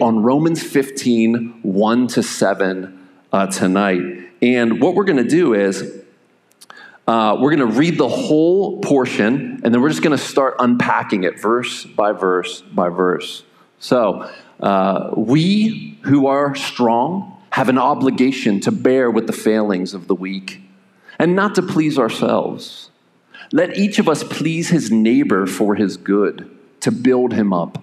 on Romans 15, 1 to 7 uh, tonight. And what we're going to do is uh, we're going to read the whole portion, and then we're just going to start unpacking it verse by verse by verse. So, uh, we who are strong have an obligation to bear with the failings of the weak and not to please ourselves. Let each of us please his neighbor for his good, to build him up.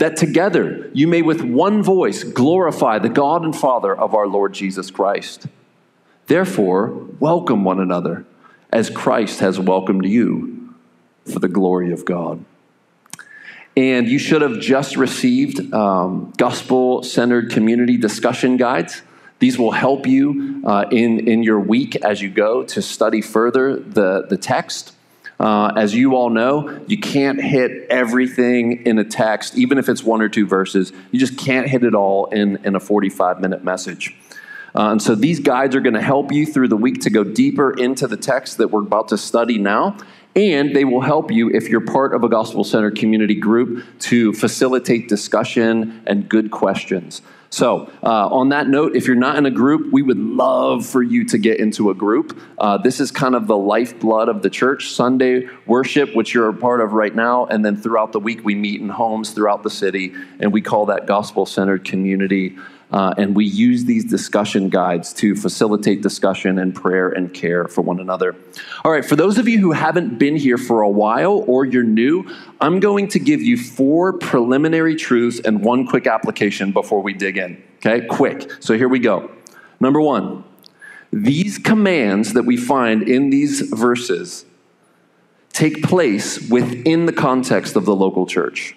that together you may with one voice glorify the God and Father of our Lord Jesus Christ. Therefore, welcome one another as Christ has welcomed you for the glory of God. And you should have just received um, gospel centered community discussion guides. These will help you uh, in, in your week as you go to study further the, the text. Uh, as you all know, you can't hit everything in a text, even if it's one or two verses. You just can't hit it all in, in a 45 minute message. Uh, and so these guides are going to help you through the week to go deeper into the text that we're about to study now. And they will help you, if you're part of a gospel Center community group, to facilitate discussion and good questions. So, uh, on that note, if you're not in a group, we would love for you to get into a group. Uh, this is kind of the lifeblood of the church Sunday worship, which you're a part of right now. And then throughout the week, we meet in homes throughout the city, and we call that gospel centered community. Uh, and we use these discussion guides to facilitate discussion and prayer and care for one another. All right, for those of you who haven't been here for a while or you're new, I'm going to give you four preliminary truths and one quick application before we dig in. Okay, quick. So here we go. Number one, these commands that we find in these verses take place within the context of the local church.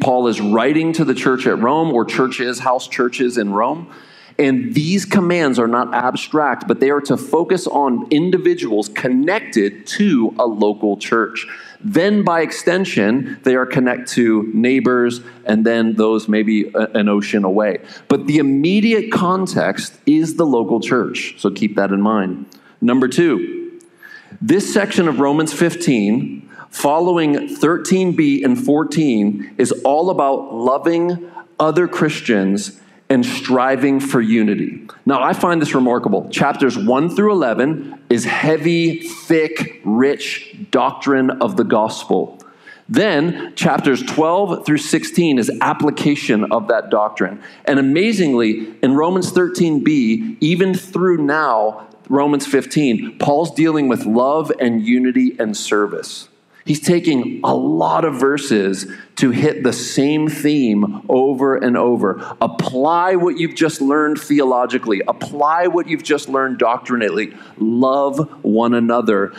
Paul is writing to the church at Rome or churches, house churches in Rome. And these commands are not abstract, but they are to focus on individuals connected to a local church. Then, by extension, they are connected to neighbors and then those maybe uh, an ocean away. But the immediate context is the local church. So keep that in mind. Number two, this section of Romans 15 following 13b and 14 is all about loving other Christians and striving for unity. Now, I find this remarkable. Chapters 1 through 11 is heavy, thick, rich doctrine of the gospel. Then, chapters 12 through 16 is application of that doctrine. And amazingly, in Romans 13b, even through now, Romans 15, Paul's dealing with love and unity and service. He's taking a lot of verses to hit the same theme over and over. Apply what you've just learned theologically, apply what you've just learned doctrinally. Love one another.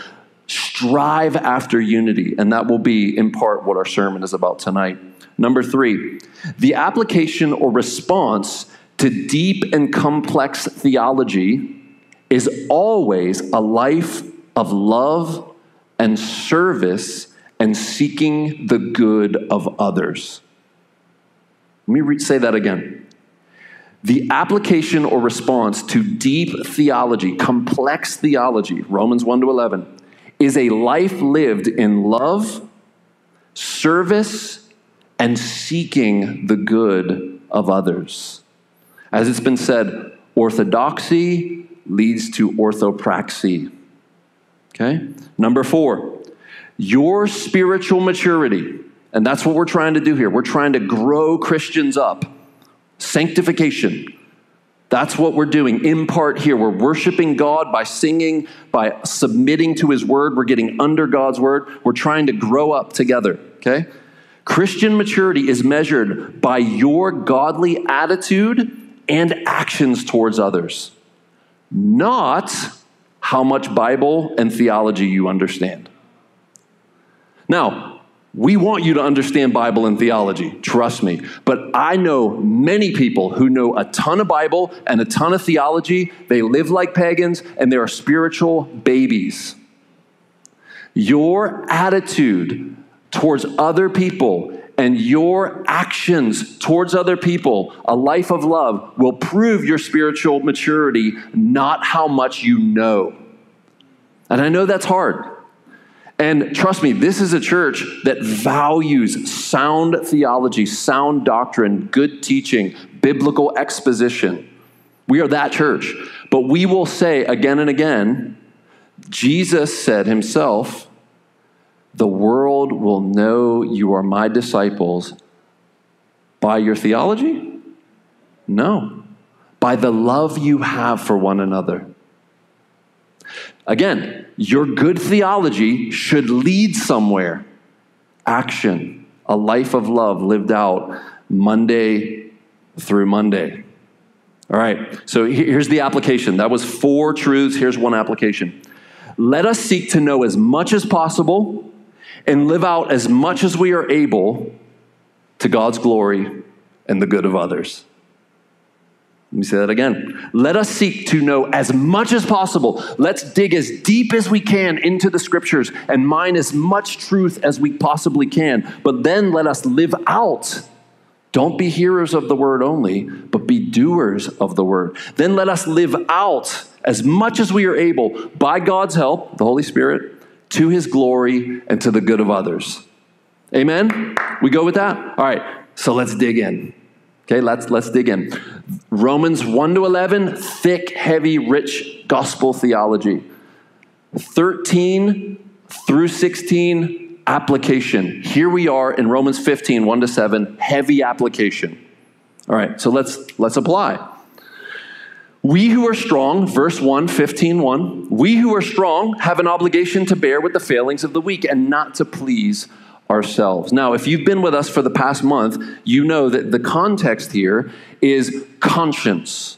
Strive after unity. And that will be, in part, what our sermon is about tonight. Number three, the application or response to deep and complex theology is always a life of love and service and seeking the good of others. Let me re- say that again. The application or response to deep theology, complex theology, Romans 1 to 11, is a life lived in love, service, and seeking the good of others. As it's been said, orthodoxy leads to orthopraxy. Okay? Number four, your spiritual maturity. And that's what we're trying to do here. We're trying to grow Christians up. Sanctification. That's what we're doing in part here. We're worshiping God by singing, by submitting to His Word. We're getting under God's Word. We're trying to grow up together, okay? Christian maturity is measured by your godly attitude and actions towards others, not how much Bible and theology you understand. Now, We want you to understand Bible and theology, trust me. But I know many people who know a ton of Bible and a ton of theology. They live like pagans and they are spiritual babies. Your attitude towards other people and your actions towards other people, a life of love, will prove your spiritual maturity, not how much you know. And I know that's hard. And trust me, this is a church that values sound theology, sound doctrine, good teaching, biblical exposition. We are that church. But we will say again and again, Jesus said himself, the world will know you are my disciples by your theology? No. By the love you have for one another. Again, your good theology should lead somewhere. Action, a life of love lived out Monday through Monday. All right, so here's the application. That was four truths. Here's one application. Let us seek to know as much as possible and live out as much as we are able to God's glory and the good of others. Let me say that again. Let us seek to know as much as possible. Let's dig as deep as we can into the scriptures and mine as much truth as we possibly can. But then let us live out. Don't be hearers of the word only, but be doers of the word. Then let us live out as much as we are able by God's help, the Holy Spirit, to his glory and to the good of others. Amen? We go with that? All right, so let's dig in. Okay, let's, let's dig in. Romans 1 to 11, thick, heavy, rich gospel theology. 13 through 16, application. Here we are in Romans 15, 1 to 7, heavy application. All right, so let's let's apply. We who are strong, verse 1, 15, 1, we who are strong have an obligation to bear with the failings of the weak and not to please ourselves. Now, if you've been with us for the past month, you know that the context here is conscience.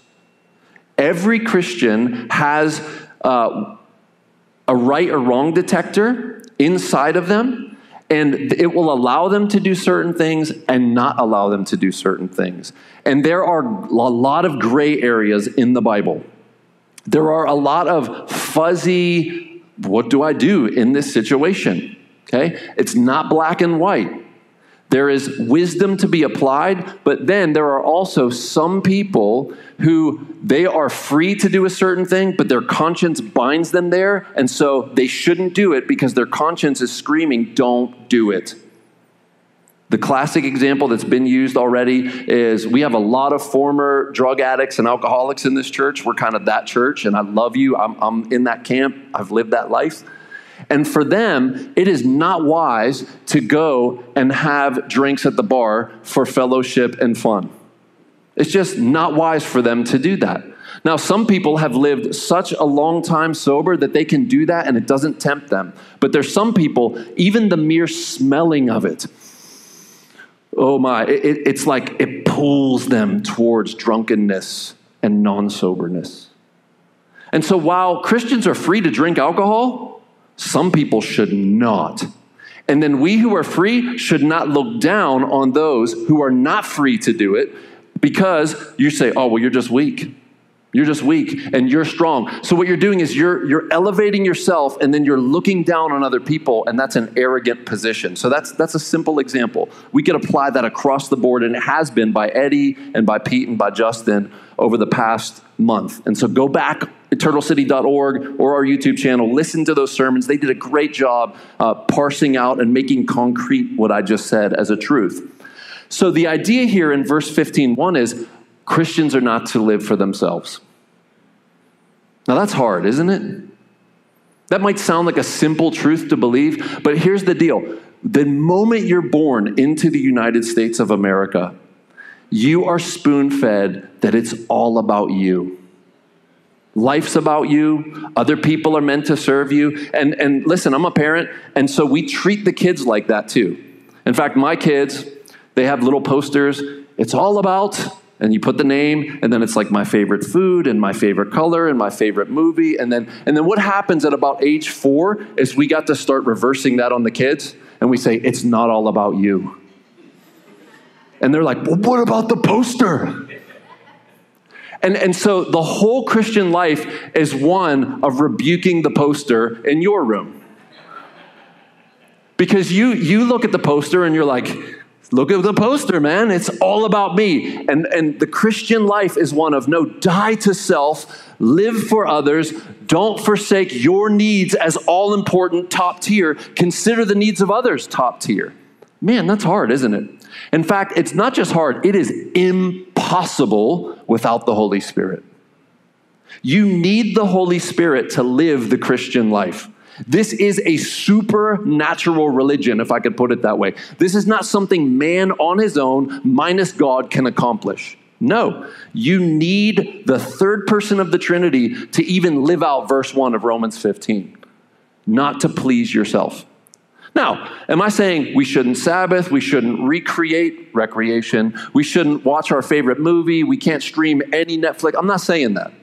Every Christian has uh, a right or wrong detector inside of them and it will allow them to do certain things and not allow them to do certain things. And there are a lot of gray areas in the Bible. There are a lot of fuzzy, what do I do in this situation? Okay? It's not black and white. There is wisdom to be applied, but then there are also some people who they are free to do a certain thing, but their conscience binds them there, and so they shouldn't do it because their conscience is screaming, don't do it. The classic example that's been used already is we have a lot of former drug addicts and alcoholics in this church. We're kind of that church, and I love you. I'm, I'm in that camp, I've lived that life. And for them, it is not wise to go and have drinks at the bar for fellowship and fun. It's just not wise for them to do that. Now, some people have lived such a long time sober that they can do that and it doesn't tempt them. But there's some people, even the mere smelling of it, oh my, it, it's like it pulls them towards drunkenness and non soberness. And so while Christians are free to drink alcohol, some people should not. And then we who are free should not look down on those who are not free to do it because you say, oh, well, you're just weak. You're just weak and you're strong. So what you're doing is you're you're elevating yourself and then you're looking down on other people and that's an arrogant position. So that's that's a simple example. We could apply that across the board and it has been by Eddie and by Pete and by Justin over the past month. And so go back eternalcity.org or our YouTube channel, listen to those sermons. They did a great job uh, parsing out and making concrete what I just said as a truth. So the idea here in verse 15:1 is Christians are not to live for themselves. Now that's hard, isn't it? That might sound like a simple truth to believe, but here's the deal. The moment you're born into the United States of America, you are spoon fed that it's all about you. Life's about you. Other people are meant to serve you. And, and listen, I'm a parent, and so we treat the kids like that too. In fact, my kids, they have little posters. It's all about, and you put the name, and then it's like my favorite food and my favorite color and my favorite movie. And then, and then what happens at about age four is we got to start reversing that on the kids. and we say, It's not all about you. And they're like, Well, what about the poster? And, and so the whole Christian life is one of rebuking the poster in your room. Because you, you look at the poster and you're like, Look at the poster, man. It's all about me. And, and the Christian life is one of no, die to self, live for others, don't forsake your needs as all important, top tier. Consider the needs of others top tier. Man, that's hard, isn't it? In fact, it's not just hard, it is impossible without the Holy Spirit. You need the Holy Spirit to live the Christian life. This is a supernatural religion, if I could put it that way. This is not something man on his own, minus God, can accomplish. No, you need the third person of the Trinity to even live out verse 1 of Romans 15, not to please yourself. Now, am I saying we shouldn't Sabbath, we shouldn't recreate recreation, we shouldn't watch our favorite movie, we can't stream any Netflix? I'm not saying that.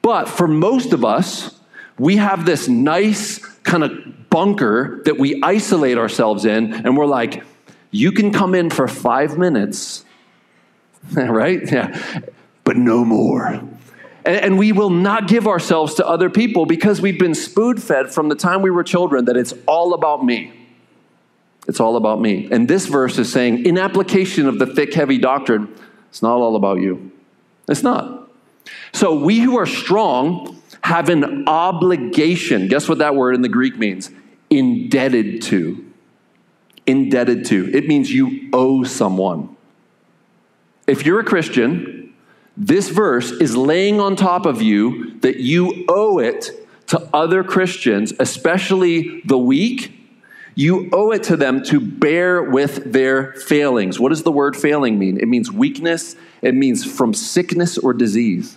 But for most of us, we have this nice kind of bunker that we isolate ourselves in, and we're like, you can come in for five minutes, right? Yeah, but no more. And, we will not give ourselves to other people because we've been spoon fed from the time we were children that it's all about me. It's all about me. And this verse is saying, in application of the thick, heavy doctrine, it's not all about you. It's not. So we who are strong have an obligation. Guess what that word in the Greek means? Indebted to. Indebted to. It means you owe someone. If you're a Christian, this verse is laying on top of you that you owe it to other Christians, especially the weak. You owe it to them to bear with their failings. What does the word failing mean? It means weakness, it means from sickness or disease.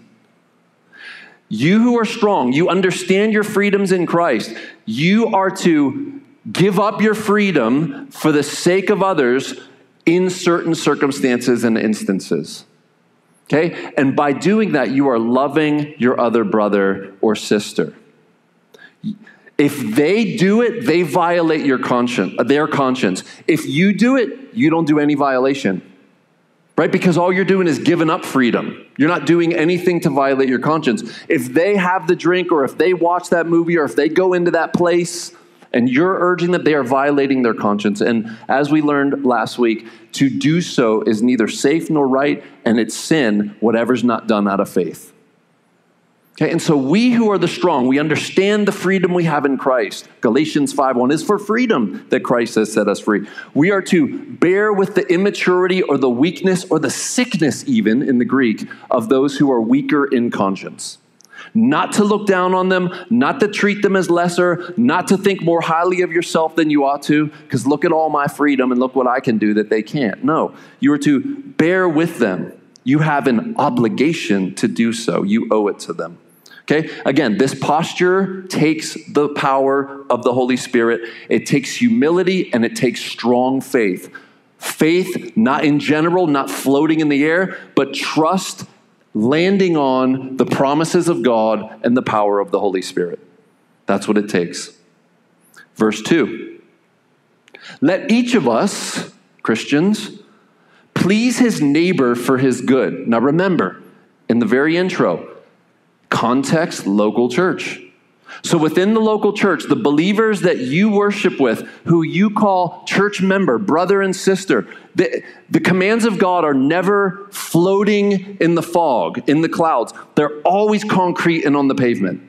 You who are strong, you understand your freedoms in Christ. You are to give up your freedom for the sake of others in certain circumstances and instances. Okay? And by doing that, you are loving your other brother or sister. If they do it, they violate your conscience, uh, their conscience. If you do it, you don't do any violation right? Because all you're doing is giving up freedom. You're not doing anything to violate your conscience. If they have the drink or if they watch that movie or if they go into that place and you're urging that they are violating their conscience. And as we learned last week, to do so is neither safe nor right, and it's sin, whatever's not done out of faith. Okay, and so we who are the strong, we understand the freedom we have in Christ. Galatians 5:1 is for freedom that Christ has set us free. We are to bear with the immaturity or the weakness or the sickness, even in the Greek, of those who are weaker in conscience. Not to look down on them, not to treat them as lesser, not to think more highly of yourself than you ought to, because look at all my freedom and look what I can do that they can't. No, you are to bear with them. You have an obligation to do so, you owe it to them. Okay? Again, this posture takes the power of the Holy Spirit. It takes humility and it takes strong faith. Faith, not in general, not floating in the air, but trust landing on the promises of God and the power of the Holy Spirit. That's what it takes. Verse 2 Let each of us, Christians, please his neighbor for his good. Now remember, in the very intro, Context, local church. So within the local church, the believers that you worship with, who you call church member, brother and sister, the, the commands of God are never floating in the fog, in the clouds. They're always concrete and on the pavement.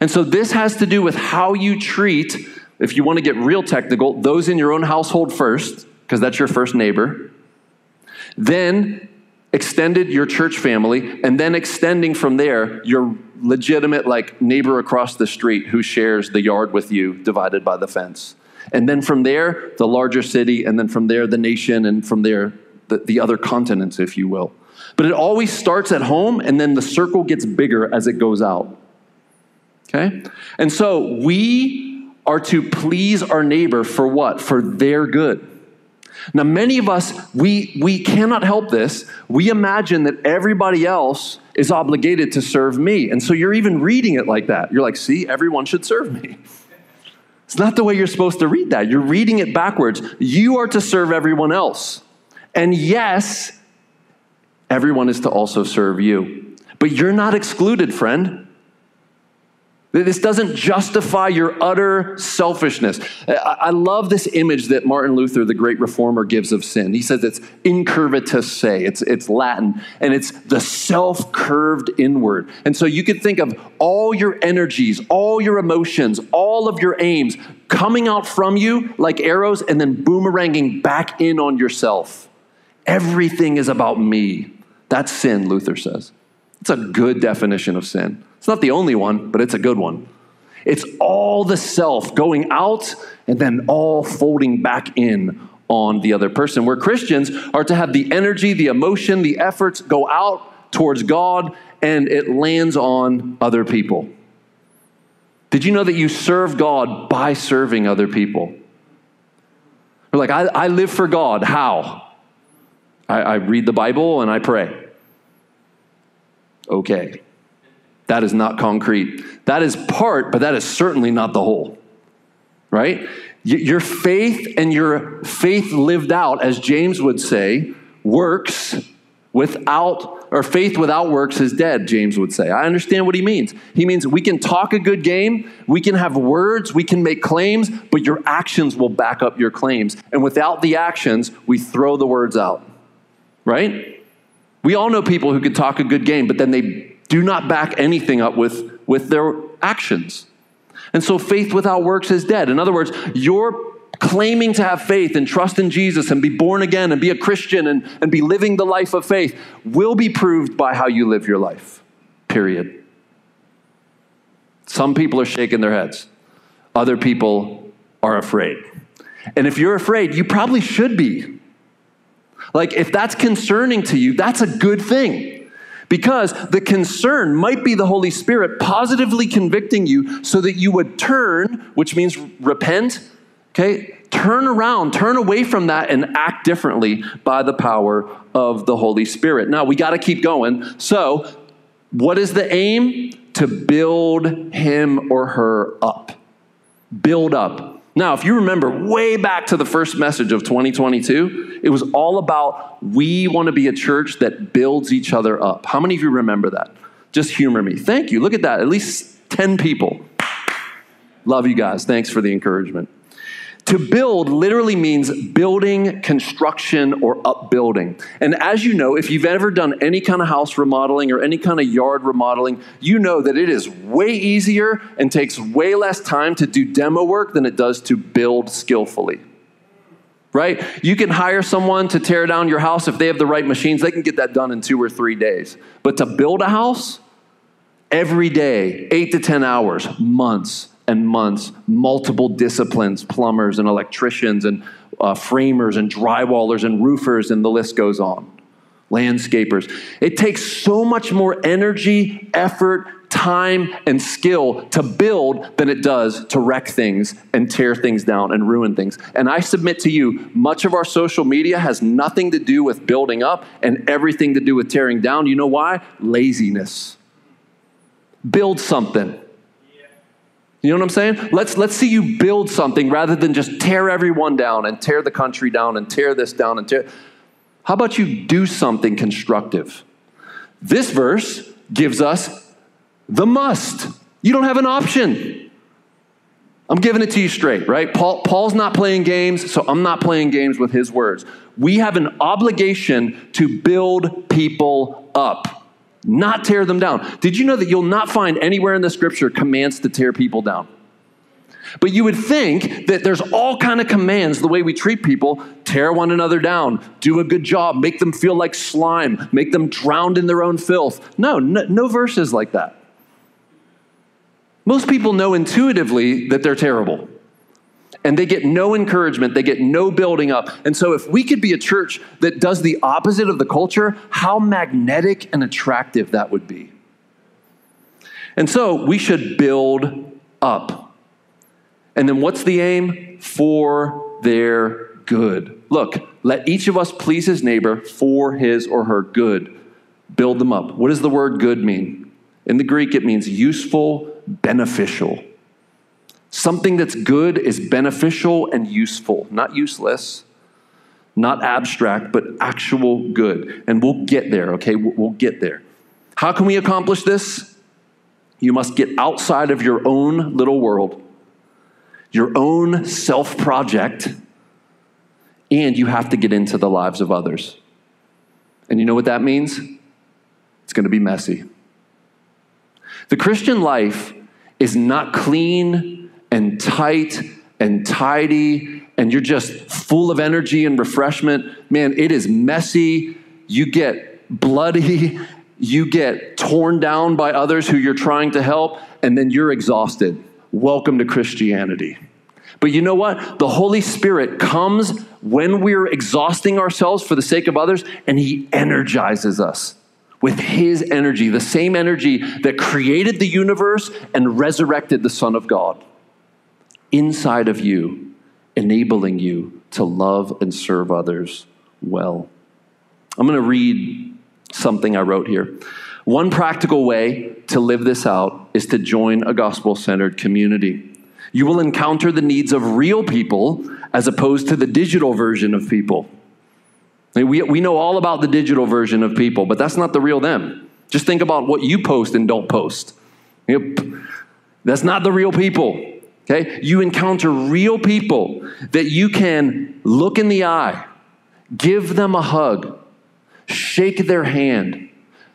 And so this has to do with how you treat, if you want to get real technical, those in your own household first, because that's your first neighbor. Then extended your church family, and then extending from there your legitimate like neighbor across the street who shares the yard with you, divided by the fence. And then from there, the larger city, and then from there, the nation, and from there, the, the other continents, if you will. But it always starts at home, and then the circle gets bigger as it goes out. Okay? And so we are to please our neighbor for what? For their good. Now, many of us, we, we cannot help this. We imagine that everybody else is obligated to serve me. And so you're even reading it like that. You're like, see, everyone should serve me. It's not the way you're supposed to read that. You're reading it backwards. You are to serve everyone else. And yes, everyone is to also serve you. But you're not excluded, friend. This doesn't justify your utter selfishness. I love this image that Martin Luther, the great reformer, gives of sin. He says it's incurvatus se, it's, it's Latin, and it's the self curved inward. And so you could think of all your energies, all your emotions, all of your aims coming out from you like arrows and then boomeranging back in on yourself. Everything is about me. That's sin, Luther says. It's a good definition of sin. It's not the only one, but it's a good one. It's all the self going out and then all folding back in on the other person. Where Christians are to have the energy, the emotion, the efforts go out towards God and it lands on other people. Did you know that you serve God by serving other people? We're like, I, I live for God. How? I, I read the Bible and I pray. Okay. That is not concrete. That is part, but that is certainly not the whole. Right? Your faith and your faith lived out, as James would say, works without, or faith without works is dead, James would say. I understand what he means. He means we can talk a good game, we can have words, we can make claims, but your actions will back up your claims. And without the actions, we throw the words out. Right? We all know people who could talk a good game, but then they do not back anything up with, with their actions. And so faith without works is dead. In other words, you're claiming to have faith and trust in Jesus and be born again and be a Christian and, and be living the life of faith will be proved by how you live your life. Period. Some people are shaking their heads, other people are afraid. And if you're afraid, you probably should be. Like, if that's concerning to you, that's a good thing. Because the concern might be the Holy Spirit positively convicting you so that you would turn, which means repent, okay? Turn around, turn away from that, and act differently by the power of the Holy Spirit. Now, we got to keep going. So, what is the aim? To build him or her up. Build up. Now, if you remember way back to the first message of 2022, it was all about we want to be a church that builds each other up. How many of you remember that? Just humor me. Thank you. Look at that. At least 10 people. Love you guys. Thanks for the encouragement. To build literally means building, construction, or upbuilding. And as you know, if you've ever done any kind of house remodeling or any kind of yard remodeling, you know that it is way easier and takes way less time to do demo work than it does to build skillfully. Right? You can hire someone to tear down your house if they have the right machines, they can get that done in two or three days. But to build a house, every day, eight to 10 hours, months, and months, multiple disciplines, plumbers and electricians and uh, framers and drywallers and roofers, and the list goes on. Landscapers. It takes so much more energy, effort, time, and skill to build than it does to wreck things and tear things down and ruin things. And I submit to you, much of our social media has nothing to do with building up and everything to do with tearing down. You know why? Laziness. Build something. You know what I'm saying? Let's, let's see you build something rather than just tear everyone down and tear the country down and tear this down and tear. How about you do something constructive? This verse gives us the must. You don't have an option. I'm giving it to you straight, right? Paul, Paul's not playing games, so I'm not playing games with his words. We have an obligation to build people up not tear them down. Did you know that you'll not find anywhere in the scripture commands to tear people down? But you would think that there's all kind of commands the way we treat people, tear one another down, do a good job, make them feel like slime, make them drowned in their own filth. No, no, no verses like that. Most people know intuitively that they're terrible and they get no encouragement, they get no building up. And so, if we could be a church that does the opposite of the culture, how magnetic and attractive that would be. And so, we should build up. And then, what's the aim? For their good. Look, let each of us please his neighbor for his or her good. Build them up. What does the word good mean? In the Greek, it means useful, beneficial. Something that's good is beneficial and useful, not useless, not abstract, but actual good. And we'll get there, okay? We'll get there. How can we accomplish this? You must get outside of your own little world, your own self project, and you have to get into the lives of others. And you know what that means? It's going to be messy. The Christian life is not clean and tight and tidy and you're just full of energy and refreshment, man, it is messy. You get bloody, you get torn down by others who you're trying to help, and then you're exhausted. Welcome to Christianity. But you know what? The Holy Spirit comes when we're exhausting ourselves for the sake of others, and He energizes us with His energy, the same energy that created the universe and resurrected the Son of God inside of you, enabling you to love and serve others well. I'm going to read something I wrote here. One practical way to live this out is to join a gospel centered community. You will encounter the needs of real people as opposed to the digital version of people. We, we know all about the digital version of people, but that's not the real them. Just think about what you post and don't post. That's not the real people. Okay? You encounter real people that you can look in the eye, give them a hug, shake their hand,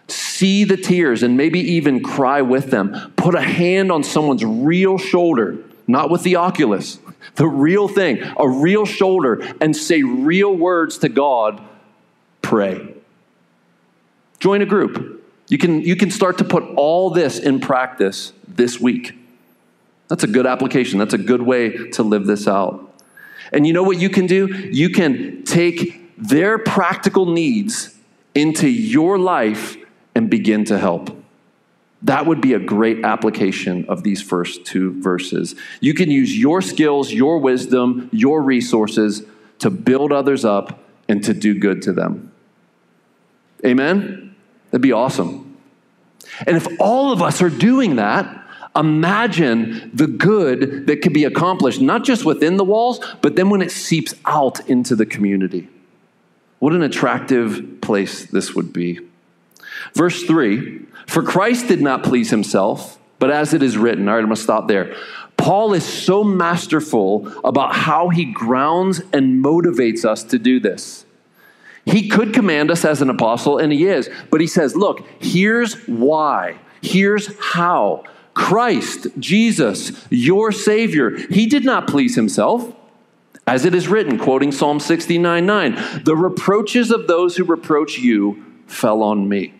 see the tears, and maybe even cry with them. Put a hand on someone's real shoulder, not with the Oculus, the real thing, a real shoulder, and say real words to God. Pray. Join a group. You can, you can start to put all this in practice this week. That's a good application. That's a good way to live this out. And you know what you can do? You can take their practical needs into your life and begin to help. That would be a great application of these first two verses. You can use your skills, your wisdom, your resources to build others up and to do good to them. Amen? That'd be awesome. And if all of us are doing that, imagine the good that could be accomplished, not just within the walls, but then when it seeps out into the community. What an attractive place this would be. Verse 3 For Christ did not please himself, but as it is written, all right, I'm going to stop there. Paul is so masterful about how he grounds and motivates us to do this. He could command us as an apostle, and he is, but he says, Look, here's why, here's how. Christ, Jesus, your Savior, he did not please himself. As it is written, quoting Psalm 69 9, the reproaches of those who reproach you fell on me.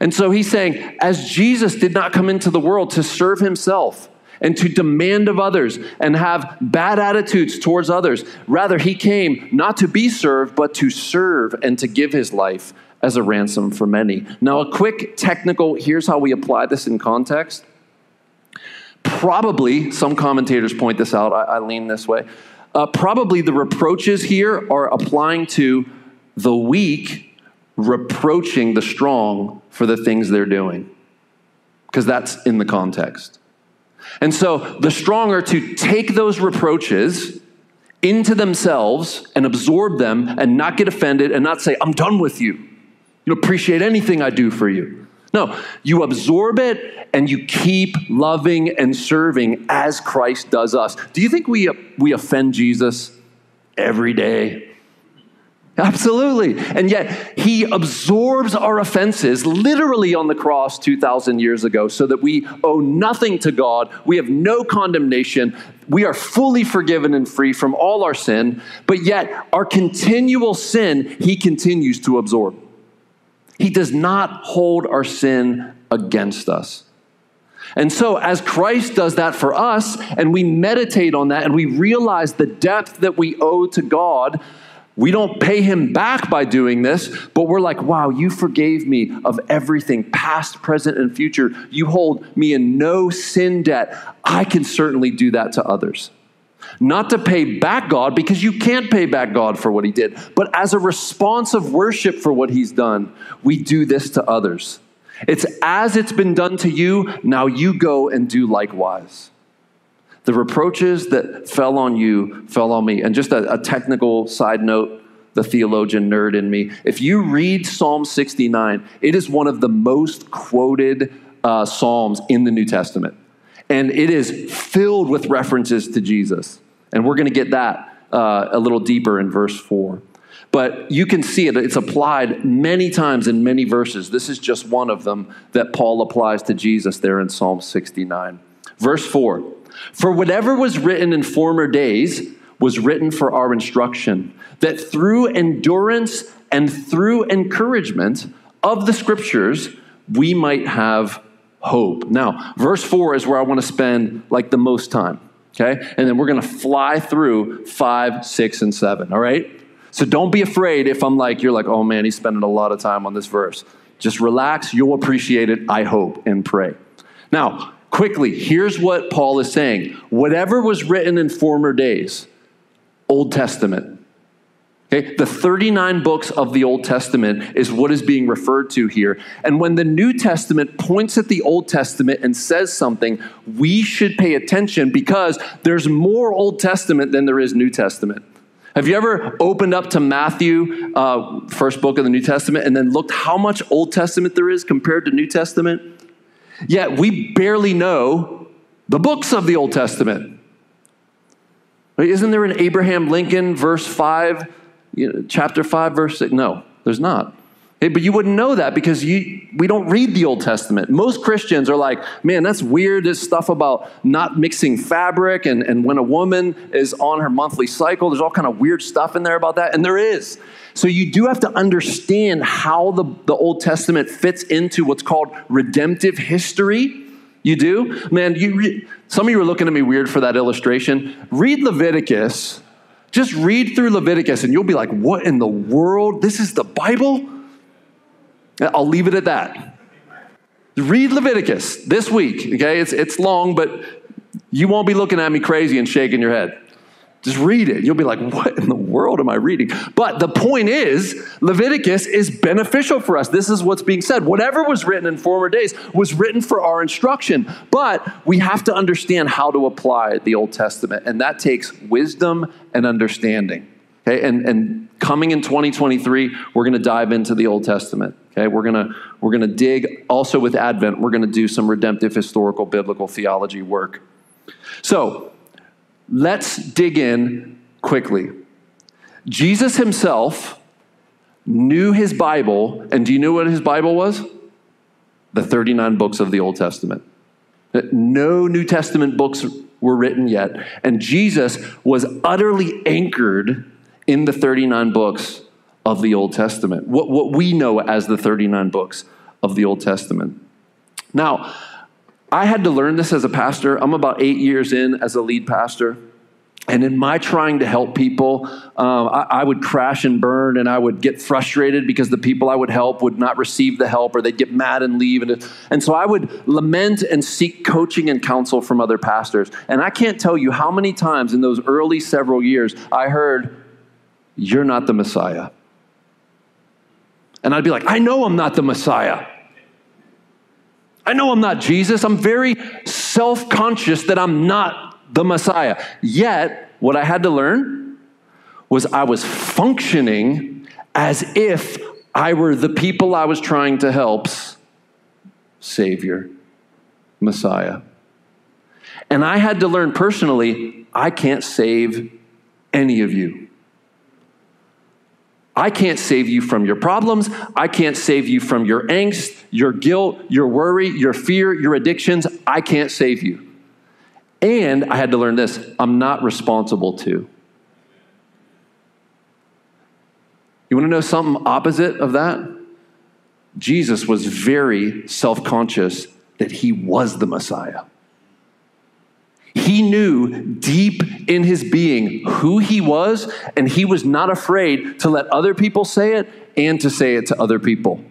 And so he's saying, as Jesus did not come into the world to serve himself and to demand of others and have bad attitudes towards others, rather, he came not to be served, but to serve and to give his life as a ransom for many. Now, a quick technical here's how we apply this in context. Probably, some commentators point this out, I, I lean this way. Uh, probably the reproaches here are applying to the weak reproaching the strong for the things they're doing, because that's in the context. And so the strong are to take those reproaches into themselves and absorb them and not get offended and not say, I'm done with you. You appreciate anything I do for you. No, you absorb it and you keep loving and serving as Christ does us. Do you think we, we offend Jesus every day? Absolutely. And yet, he absorbs our offenses literally on the cross 2,000 years ago so that we owe nothing to God. We have no condemnation. We are fully forgiven and free from all our sin. But yet, our continual sin, he continues to absorb. He does not hold our sin against us. And so, as Christ does that for us, and we meditate on that, and we realize the depth that we owe to God, we don't pay him back by doing this, but we're like, wow, you forgave me of everything, past, present, and future. You hold me in no sin debt. I can certainly do that to others. Not to pay back God, because you can't pay back God for what he did, but as a response of worship for what he's done, we do this to others. It's as it's been done to you, now you go and do likewise. The reproaches that fell on you fell on me. And just a, a technical side note the theologian nerd in me. If you read Psalm 69, it is one of the most quoted uh, Psalms in the New Testament. And it is filled with references to Jesus. And we're going to get that uh, a little deeper in verse 4. But you can see it, it's applied many times in many verses. This is just one of them that Paul applies to Jesus there in Psalm 69. Verse 4 For whatever was written in former days was written for our instruction, that through endurance and through encouragement of the scriptures, we might have hope. Now, verse 4 is where I want to spend like the most time, okay? And then we're going to fly through 5, 6, and 7, all right? So don't be afraid if I'm like, you're like, oh man, he's spending a lot of time on this verse. Just relax. You'll appreciate it, I hope, and pray. Now, quickly, here's what Paul is saying whatever was written in former days, Old Testament, Okay? The 39 books of the Old Testament is what is being referred to here. And when the New Testament points at the Old Testament and says something, we should pay attention because there's more Old Testament than there is New Testament. Have you ever opened up to Matthew, uh, first book of the New Testament, and then looked how much Old Testament there is compared to New Testament? Yet we barely know the books of the Old Testament. Isn't there an Abraham Lincoln, verse 5? You know, chapter 5, verse 6. No, there's not. Hey, but you wouldn't know that because you, we don't read the Old Testament. Most Christians are like, man, that's weird, this stuff about not mixing fabric and, and when a woman is on her monthly cycle, there's all kind of weird stuff in there about that. And there is. So you do have to understand how the, the Old Testament fits into what's called redemptive history. You do? Man, you re- some of you are looking at me weird for that illustration. Read Leviticus just read through Leviticus and you'll be like, what in the world? This is the Bible? I'll leave it at that. Read Leviticus this week, okay? It's, it's long, but you won't be looking at me crazy and shaking your head. Just read it. You'll be like, what in the world am I reading? But the point is, Leviticus is beneficial for us. This is what's being said. Whatever was written in former days was written for our instruction. But we have to understand how to apply the Old Testament, and that takes wisdom and understanding. Okay, and, and coming in 2023, we're going to dive into the Old Testament. Okay, we're to we're to dig also with Advent, we're to do some redemptive historical biblical theology work. So, let's dig in quickly. Jesus himself knew his Bible, and do you know what his Bible was? The 39 books of the Old Testament. No New Testament books were written yet, and Jesus was utterly anchored in the 39 books of the Old Testament, what, what we know as the 39 books of the Old Testament. Now, I had to learn this as a pastor. I'm about eight years in as a lead pastor. And in my trying to help people, um, I, I, would crash and burn and I would get frustrated because the people I would help would not receive the help or they'd get mad and leave. And, and so I would lament and seek coaching and counsel from other pastors. And I can't tell you how many times in those early several years I heard, You're not the Messiah. And I'd be like, I know I'm not the Messiah. I know I'm not Jesus. I'm very self conscious that I'm not the Messiah. Yet, what I had to learn was I was functioning as if I were the people I was trying to help's Savior, Messiah. And I had to learn personally I can't save any of you. I can't save you from your problems. I can't save you from your angst, your guilt, your worry, your fear, your addictions. I can't save you. And I had to learn this I'm not responsible to. You want to know something opposite of that? Jesus was very self conscious that he was the Messiah. He knew deep in his being who he was, and he was not afraid to let other people say it and to say it to other people.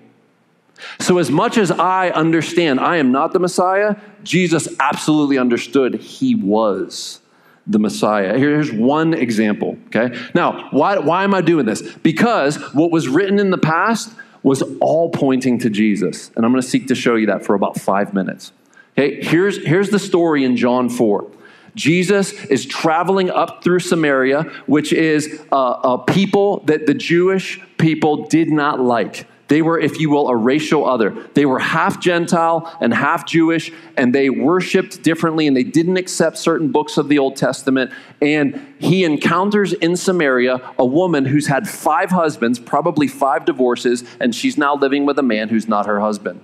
So, as much as I understand I am not the Messiah, Jesus absolutely understood he was the Messiah. Here's one example, okay? Now, why, why am I doing this? Because what was written in the past was all pointing to Jesus. And I'm going to seek to show you that for about five minutes. Okay, here's, here's the story in John 4. Jesus is traveling up through Samaria, which is a, a people that the Jewish people did not like. They were, if you will, a racial other. They were half Gentile and half Jewish, and they worshiped differently, and they didn't accept certain books of the Old Testament. And he encounters in Samaria a woman who's had five husbands, probably five divorces, and she's now living with a man who's not her husband.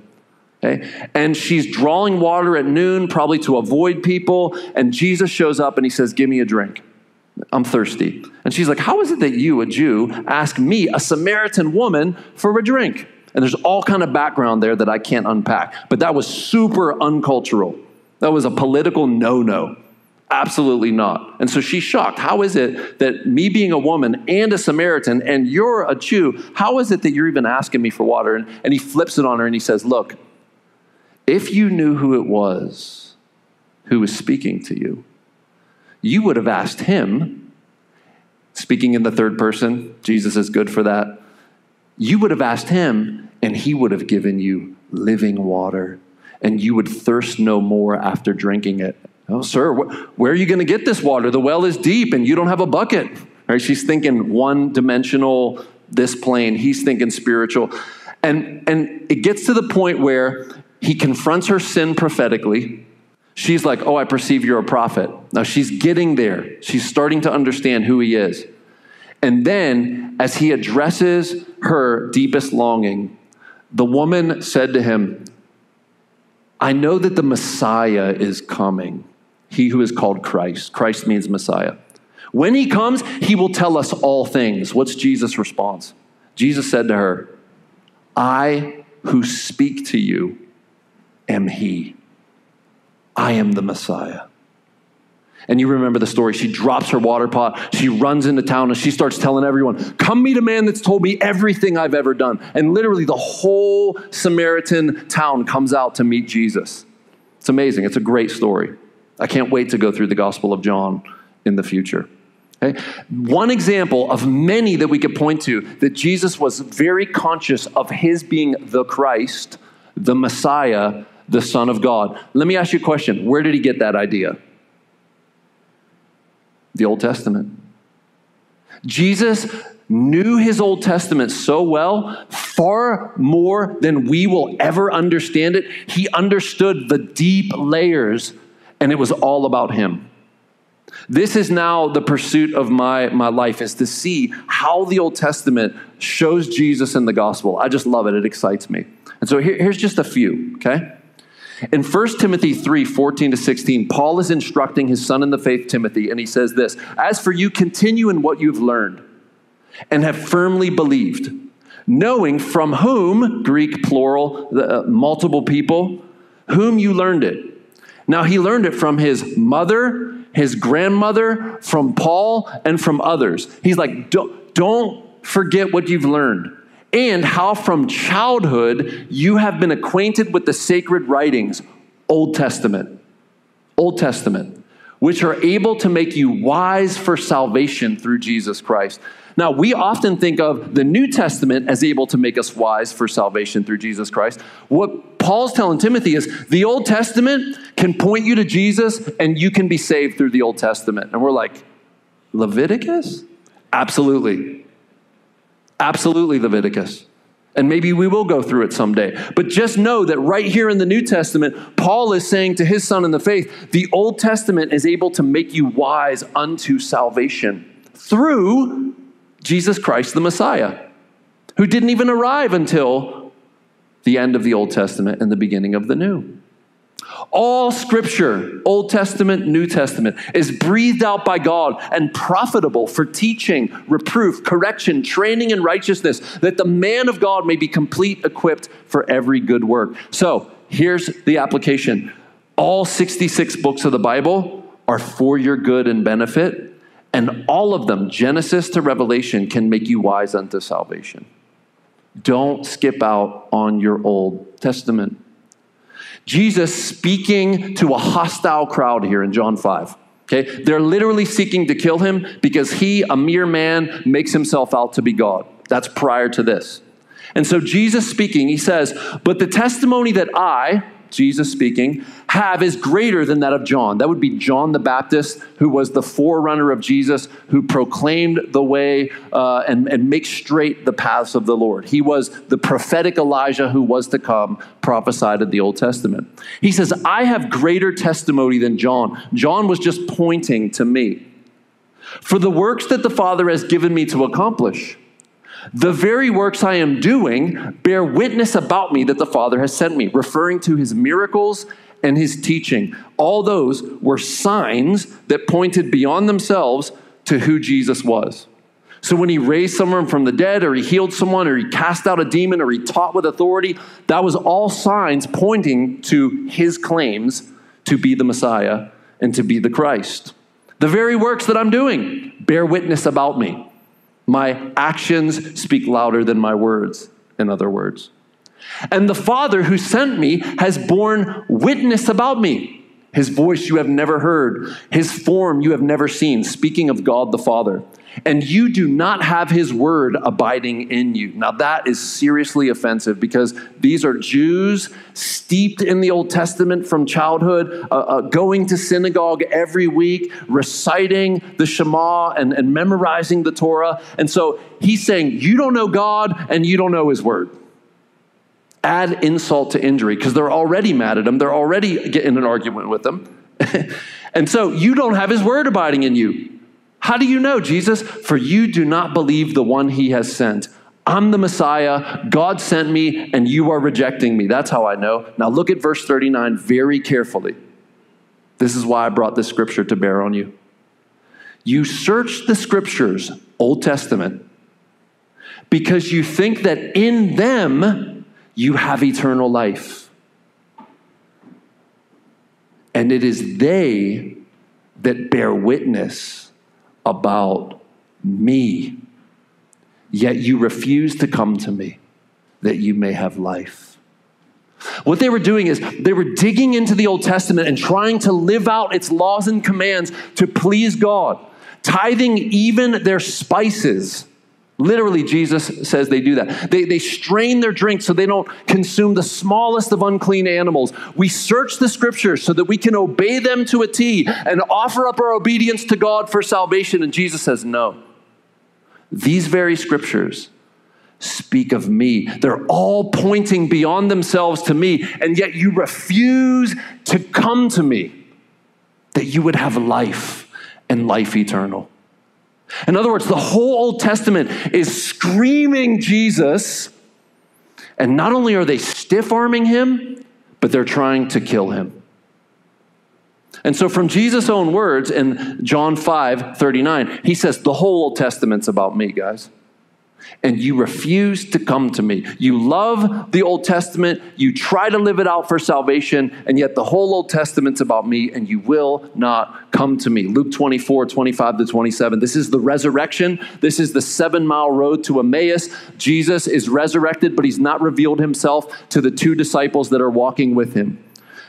Okay? And she's drawing water at noon, probably to avoid people. And Jesus shows up and he says, Give me a drink. I'm thirsty. And she's like, How is it that you, a Jew, ask me, a Samaritan woman, for a drink? And there's all kind of background there that I can't unpack. But that was super uncultural. That was a political no no. Absolutely not. And so she's shocked. How is it that me being a woman and a Samaritan and you're a Jew, how is it that you're even asking me for water? And, and he flips it on her and he says, Look, if you knew who it was who was speaking to you, you would have asked him, speaking in the third person, Jesus is good for that. You would have asked him, and he would have given you living water, and you would thirst no more after drinking it. Oh, sir, wh- where are you going to get this water? The well is deep, and you don't have a bucket. Right? She's thinking one dimensional, this plane. He's thinking spiritual. And, and it gets to the point where he confronts her sin prophetically she's like, Oh, I perceive you're a prophet. Now she's getting there. She's starting to understand who he is. And then, as he addresses her deepest longing, the woman said to him, I know that the Messiah is coming, he who is called Christ. Christ means Messiah. When he comes, he will tell us all things. What's Jesus' response? Jesus said to her, I who speak to you am he. I am the Messiah. And you remember the story. She drops her water pot. She runs into town and she starts telling everyone, Come meet a man that's told me everything I've ever done. And literally, the whole Samaritan town comes out to meet Jesus. It's amazing. It's a great story. I can't wait to go through the Gospel of John in the future. Okay? One example of many that we could point to that Jesus was very conscious of his being the Christ, the Messiah, the Son of God. Let me ask you a question where did he get that idea? The Old Testament. Jesus knew his Old Testament so well, far more than we will ever understand it. He understood the deep layers, and it was all about him. This is now the pursuit of my, my life is to see how the Old Testament shows Jesus in the gospel. I just love it. It excites me. And so here, here's just a few, okay? In 1 Timothy 3 14 to 16, Paul is instructing his son in the faith, Timothy, and he says this As for you, continue in what you've learned and have firmly believed, knowing from whom, Greek plural, uh, multiple people, whom you learned it. Now, he learned it from his mother, his grandmother, from Paul, and from others. He's like, don't, don't forget what you've learned and how from childhood you have been acquainted with the sacred writings, Old Testament, Old Testament, which are able to make you wise for salvation through Jesus Christ. Now, we often think of the New Testament as able to make us wise for salvation through Jesus Christ. What Paul's telling Timothy is the Old Testament can point you to Jesus and you can be saved through the Old Testament. And we're like, Leviticus? Absolutely. Absolutely, Leviticus. And maybe we will go through it someday. But just know that right here in the New Testament, Paul is saying to his son in the faith, the Old Testament is able to make you wise unto salvation through Jesus Christ the Messiah, who didn't even arrive until the end of the Old Testament and the beginning of the New. All scripture, Old Testament, New Testament, is breathed out by God and profitable for teaching, reproof, correction, training in righteousness, that the man of God may be complete, equipped for every good work. So here's the application all 66 books of the Bible are for your good and benefit, and all of them, Genesis to Revelation, can make you wise unto salvation. Don't skip out on your Old Testament. Jesus speaking to a hostile crowd here in John 5. Okay? They're literally seeking to kill him because he, a mere man, makes himself out to be God. That's prior to this. And so Jesus speaking, he says, But the testimony that I, Jesus speaking, have is greater than that of John. That would be John the Baptist, who was the forerunner of Jesus, who proclaimed the way uh, and, and make straight the paths of the Lord. He was the prophetic Elijah who was to come, prophesied in the Old Testament. He says, I have greater testimony than John. John was just pointing to me. For the works that the Father has given me to accomplish, the very works I am doing bear witness about me that the Father has sent me, referring to his miracles and his teaching. All those were signs that pointed beyond themselves to who Jesus was. So when he raised someone from the dead, or he healed someone, or he cast out a demon, or he taught with authority, that was all signs pointing to his claims to be the Messiah and to be the Christ. The very works that I'm doing bear witness about me. My actions speak louder than my words, in other words. And the Father who sent me has borne witness about me. His voice you have never heard, his form you have never seen, speaking of God the Father and you do not have his word abiding in you. Now, that is seriously offensive because these are Jews steeped in the Old Testament from childhood, uh, uh, going to synagogue every week, reciting the Shema and, and memorizing the Torah. And so he's saying, You don't know God and you don't know his word. Add insult to injury because they're already mad at him, they're already getting an argument with him. and so you don't have his word abiding in you. How do you know, Jesus? For you do not believe the one he has sent. I'm the Messiah. God sent me, and you are rejecting me. That's how I know. Now look at verse 39 very carefully. This is why I brought this scripture to bear on you. You search the scriptures, Old Testament, because you think that in them you have eternal life. And it is they that bear witness about me, yet you refuse to come to me that you may have life. What they were doing is they were digging into the Old Testament and trying to live out its laws and commands to please God, tithing even their spices Literally, Jesus says they do that. They, they strain their drink so they don't consume the smallest of unclean animals. We search the scriptures so that we can obey them to a T and offer up our obedience to God for salvation. And Jesus says, No. These very scriptures speak of me. They're all pointing beyond themselves to me, and yet you refuse to come to me that you would have life and life eternal. In other words, the whole Old Testament is screaming Jesus, and not only are they stiff arming him, but they're trying to kill him. And so, from Jesus' own words in John 5 39, he says, The whole Old Testament's about me, guys and you refuse to come to me. You love the Old Testament, you try to live it out for salvation, and yet the whole Old Testament's about me, and you will not come to me. Luke 24, 25 to 27. This is the resurrection. This is the seven mile road to Emmaus. Jesus is resurrected, but he's not revealed himself to the two disciples that are walking with him.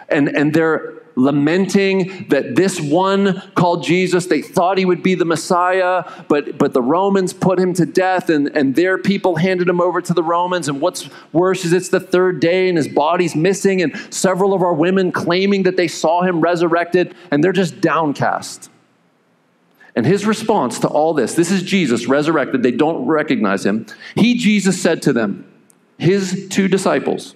And, and they're lamenting that this one called Jesus, they thought he would be the Messiah, but, but the Romans put him to death, and, and their people handed him over to the Romans. And what's worse is it's the third day, and his body's missing, and several of our women claiming that they saw him resurrected, and they're just downcast. And his response to all this this is Jesus resurrected, they don't recognize him. He, Jesus, said to them, his two disciples,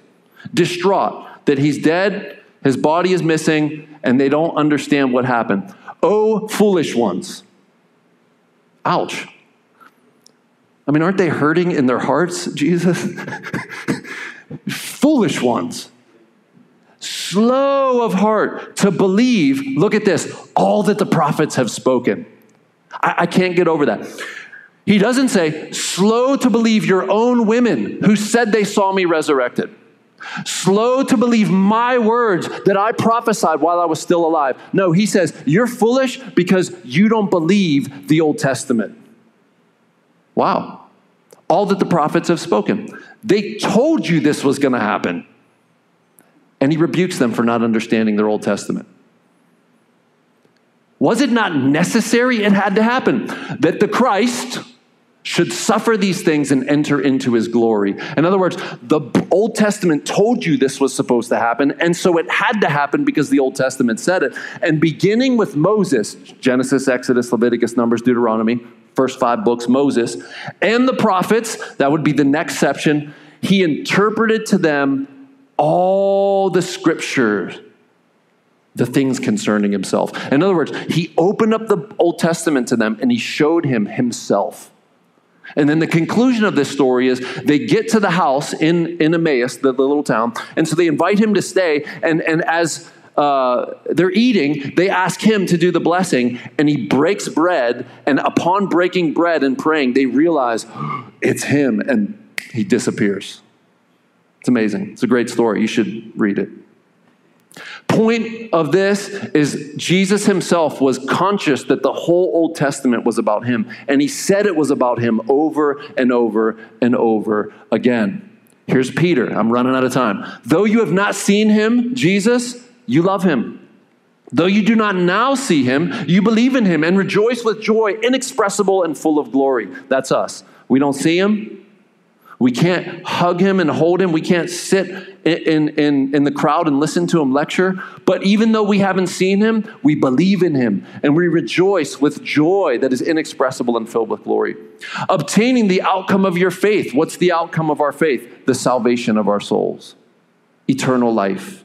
distraught that he's dead his body is missing, and they don't understand what happened. Oh, foolish ones. Ouch. I mean, aren't they hurting in their hearts, Jesus? foolish ones. Slow of heart to believe, look at this, all that the prophets have spoken. I, I can't get over that. He doesn't say, slow to believe your own women who said they saw me resurrected slow to believe my words that I prophesied while I was still alive. No, he says, You're foolish because you don't believe the Old Testament. Wow. All that the prophets have spoken. They told you this was going to happen. And he rebukes them for not understanding their Old Testament. Was it not necessary? It had to happen that the Christ, should suffer these things and enter into his glory. In other words, the Old Testament told you this was supposed to happen, and so it had to happen because the Old Testament said it. And beginning with Moses, Genesis, Exodus, Leviticus, Numbers, Deuteronomy, first five books, Moses, and the prophets, that would be the next section, he interpreted to them all the scriptures the things concerning himself. In other words, he opened up the Old Testament to them and he showed him himself. And then the conclusion of this story is they get to the house in, in Emmaus, the, the little town, and so they invite him to stay. And, and as uh, they're eating, they ask him to do the blessing, and he breaks bread. And upon breaking bread and praying, they realize it's him, and he disappears. It's amazing. It's a great story. You should read it. Point of this is Jesus himself was conscious that the whole Old Testament was about him, and he said it was about him over and over and over again. Here's Peter. I'm running out of time. Though you have not seen him, Jesus, you love him. Though you do not now see him, you believe in him and rejoice with joy inexpressible and full of glory. That's us. We don't see him, we can't hug him and hold him. We can't sit in, in, in the crowd and listen to him lecture. But even though we haven't seen him, we believe in him and we rejoice with joy that is inexpressible and filled with glory. Obtaining the outcome of your faith. What's the outcome of our faith? The salvation of our souls, eternal life,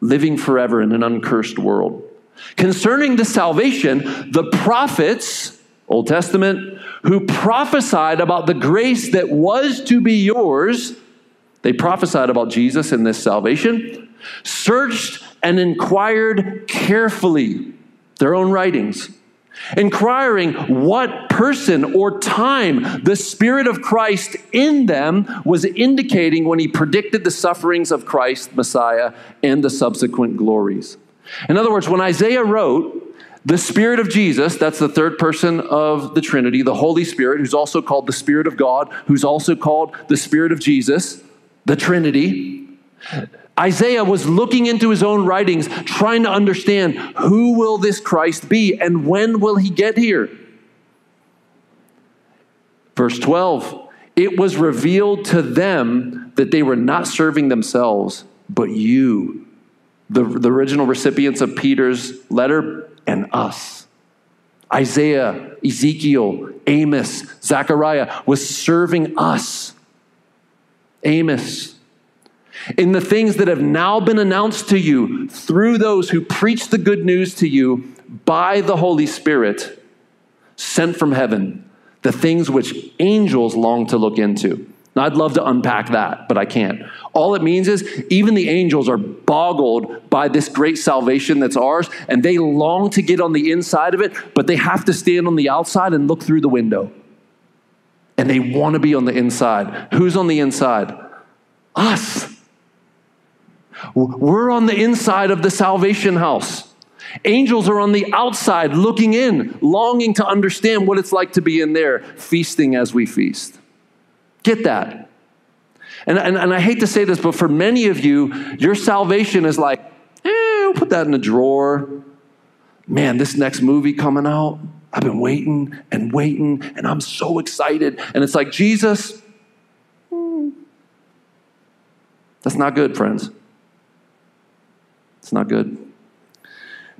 living forever in an uncursed world. Concerning the salvation, the prophets, Old Testament, who prophesied about the grace that was to be yours. They prophesied about Jesus and this salvation, searched and inquired carefully their own writings, inquiring what person or time the Spirit of Christ in them was indicating when he predicted the sufferings of Christ, Messiah, and the subsequent glories. In other words, when Isaiah wrote, the Spirit of Jesus, that's the third person of the Trinity, the Holy Spirit, who's also called the Spirit of God, who's also called the Spirit of Jesus, the Trinity. Isaiah was looking into his own writings, trying to understand who will this Christ be and when will he get here? Verse 12 It was revealed to them that they were not serving themselves, but you. The, the original recipients of Peter's letter and us. Isaiah, Ezekiel, Amos, Zechariah was serving us. Amos. In the things that have now been announced to you through those who preach the good news to you by the Holy Spirit sent from heaven, the things which angels long to look into. Now, I'd love to unpack that, but I can't. All it means is even the angels are boggled by this great salvation that's ours, and they long to get on the inside of it, but they have to stand on the outside and look through the window. And they want to be on the inside. Who's on the inside? Us. We're on the inside of the salvation house. Angels are on the outside looking in, longing to understand what it's like to be in there, feasting as we feast. Get that. And, and, and I hate to say this, but for many of you, your salvation is like, eh, we'll put that in a drawer. Man, this next movie coming out, I've been waiting and waiting, and I'm so excited. And it's like, Jesus, hmm. that's not good, friends. It's not good.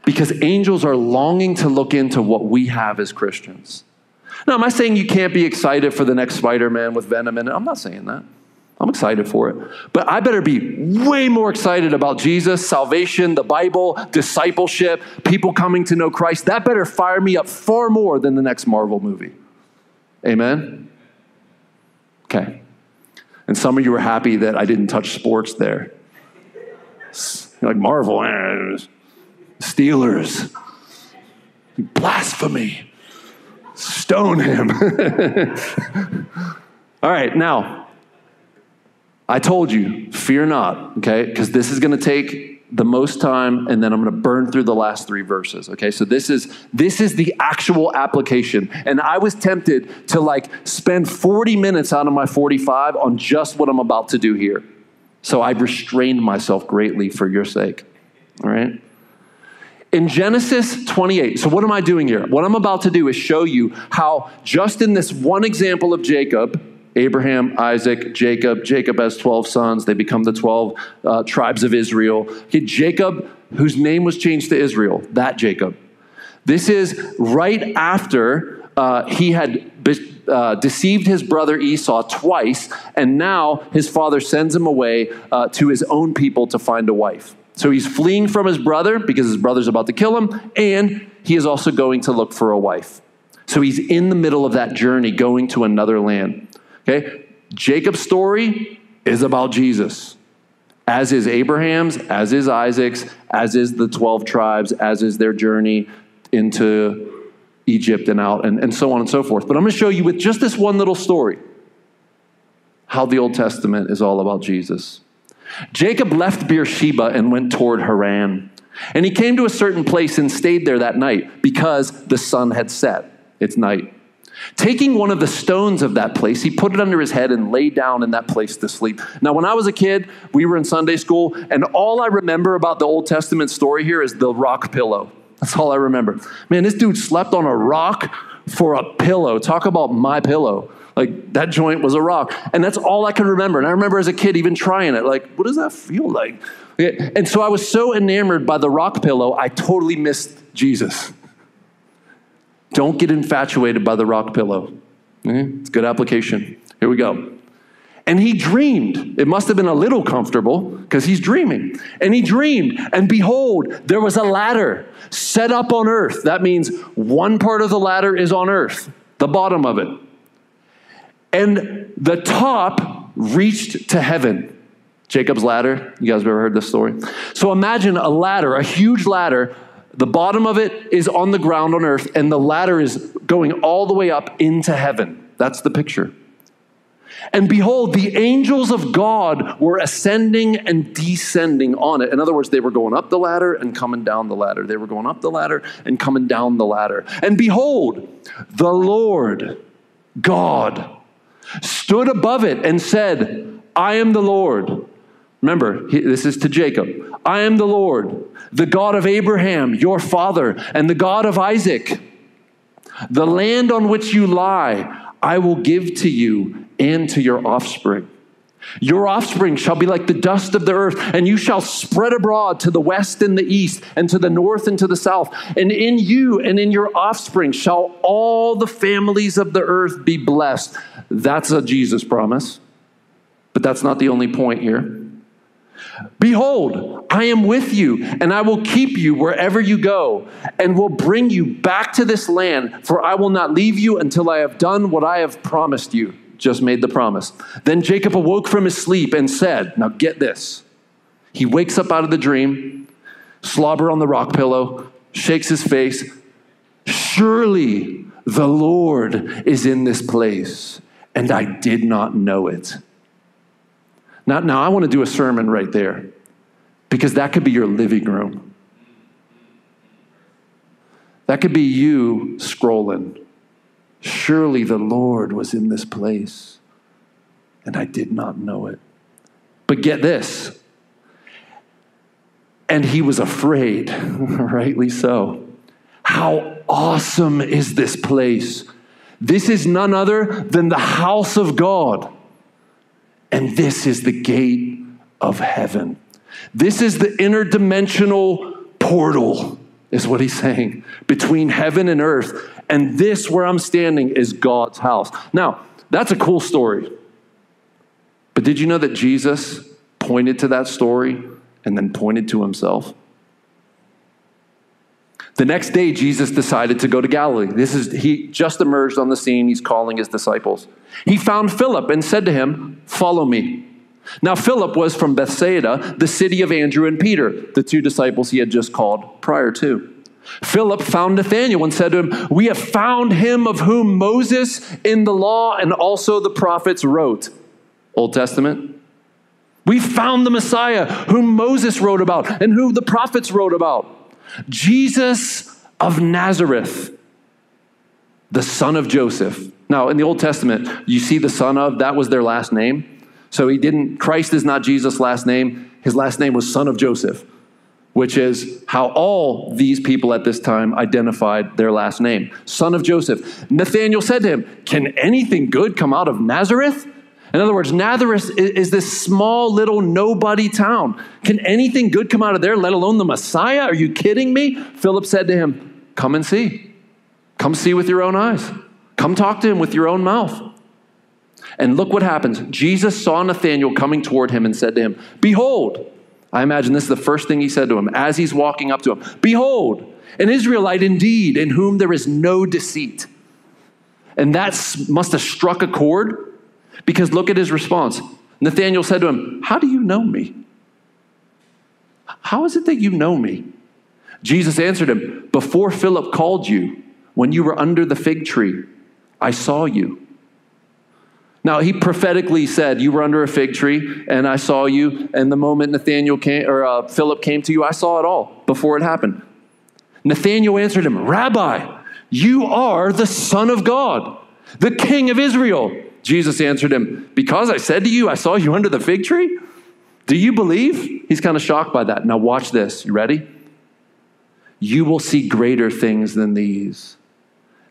Because angels are longing to look into what we have as Christians. Now, am I saying you can't be excited for the next Spider Man with Venom in it? I'm not saying that. I'm excited for it. But I better be way more excited about Jesus, salvation, the Bible, discipleship, people coming to know Christ. That better fire me up far more than the next Marvel movie. Amen? Okay. And some of you are happy that I didn't touch sports there. You're like, Marvel, eh, Steelers, blasphemy stone him. All right, now, I told you, fear not, okay? Because this is going to take the most time and then i'm going to burn through the last three verses okay so this is this is the actual application and i was tempted to like spend 40 minutes out of my 45 on just what i'm about to do here so i've restrained myself greatly for your sake all right In Genesis 28, so what am I doing here? What I'm about to do is show you how, just in this one example of Jacob, Abraham, Isaac, Jacob. Jacob has 12 sons. They become the 12 uh, tribes of Israel. Okay, Jacob, whose name was changed to Israel, that Jacob. This is right after uh, he had uh, deceived his brother Esau twice, and now his father sends him away uh, to his own people to find a wife. So he's fleeing from his brother because his brother's about to kill him, and he is also going to look for a wife. So he's in the middle of that journey going to another land. Okay? Jacob's story is about Jesus, as is Abraham's, as is Isaac's, as is the 12 tribes, as is their journey into Egypt and out, and, and so on and so forth. But I'm going to show you with just this one little story how the Old Testament is all about Jesus. Jacob left Beersheba and went toward Haran. And he came to a certain place and stayed there that night because the sun had set. It's night. Taking one of the stones of that place, he put it under his head and lay down in that place to sleep. Now, when I was a kid, we were in Sunday school, and all I remember about the Old Testament story here is the rock pillow. That's all I remember. Man, this dude slept on a rock for a pillow. Talk about my pillow. Like that joint was a rock. And that's all I can remember. And I remember as a kid even trying it. Like, what does that feel like? And so I was so enamored by the rock pillow, I totally missed Jesus. Don't get infatuated by the rock pillow. It's good application. Here we go. And he dreamed. It must have been a little comfortable because he's dreaming. And he dreamed, and behold, there was a ladder set up on earth. That means one part of the ladder is on earth, the bottom of it. And the top reached to heaven. Jacob's ladder. You guys have ever heard this story? So imagine a ladder, a huge ladder the bottom of it is on the ground on earth, and the ladder is going all the way up into heaven. That's the picture. And behold, the angels of God were ascending and descending on it. In other words, they were going up the ladder and coming down the ladder. They were going up the ladder and coming down the ladder. And behold, the Lord God stood above it and said, I am the Lord. Remember, this is to Jacob. I am the Lord, the God of Abraham, your father, and the God of Isaac. The land on which you lie, I will give to you and to your offspring. Your offspring shall be like the dust of the earth, and you shall spread abroad to the west and the east, and to the north and to the south. And in you and in your offspring shall all the families of the earth be blessed. That's a Jesus promise. But that's not the only point here. Behold, I am with you, and I will keep you wherever you go, and will bring you back to this land, for I will not leave you until I have done what I have promised you. Just made the promise. Then Jacob awoke from his sleep and said, Now get this. He wakes up out of the dream, slobber on the rock pillow, shakes his face. Surely the Lord is in this place, and I did not know it. Now, now I want to do a sermon right there because that could be your living room. That could be you scrolling. Surely the Lord was in this place, and I did not know it. But get this. And he was afraid, rightly so. How awesome is this place? This is none other than the house of God. And this is the gate of heaven. This is the interdimensional portal, is what he's saying, between heaven and earth. And this, where I'm standing, is God's house. Now, that's a cool story. But did you know that Jesus pointed to that story and then pointed to himself? The next day, Jesus decided to go to Galilee. This is, he just emerged on the scene. He's calling his disciples. He found Philip and said to him, Follow me. Now, Philip was from Bethsaida, the city of Andrew and Peter, the two disciples he had just called prior to. Philip found Nathanael and said to him, We have found him of whom Moses in the law and also the prophets wrote. Old Testament. We found the Messiah whom Moses wrote about and who the prophets wrote about. Jesus of Nazareth, the son of Joseph. Now, in the Old Testament, you see the son of, that was their last name. So he didn't, Christ is not Jesus' last name. His last name was son of Joseph. which is how all these people at this time identified their last name son of Joseph. Nathanael said to him, Can anything good come out of Nazareth? In other words, Nazareth is this small little nobody town. Can anything good come out of there, let alone the Messiah? Are you kidding me? Philip said to him, Come and see. Come see with your own eyes. Come talk to him with your own mouth. And look what happens. Jesus saw Nathanael coming toward him and said to him, Behold, I imagine this is the first thing he said to him as he's walking up to him Behold, an Israelite indeed, in whom there is no deceit. And that must have struck a chord because look at his response. Nathanael said to him, How do you know me? How is it that you know me? Jesus answered him, Before Philip called you, when you were under the fig tree, I saw you. Now, he prophetically said, You were under a fig tree, and I saw you. And the moment Nathanael came, or uh, Philip came to you, I saw it all before it happened. Nathanael answered him, Rabbi, you are the Son of God, the King of Israel. Jesus answered him, Because I said to you, I saw you under the fig tree? Do you believe? He's kind of shocked by that. Now, watch this. You ready? You will see greater things than these.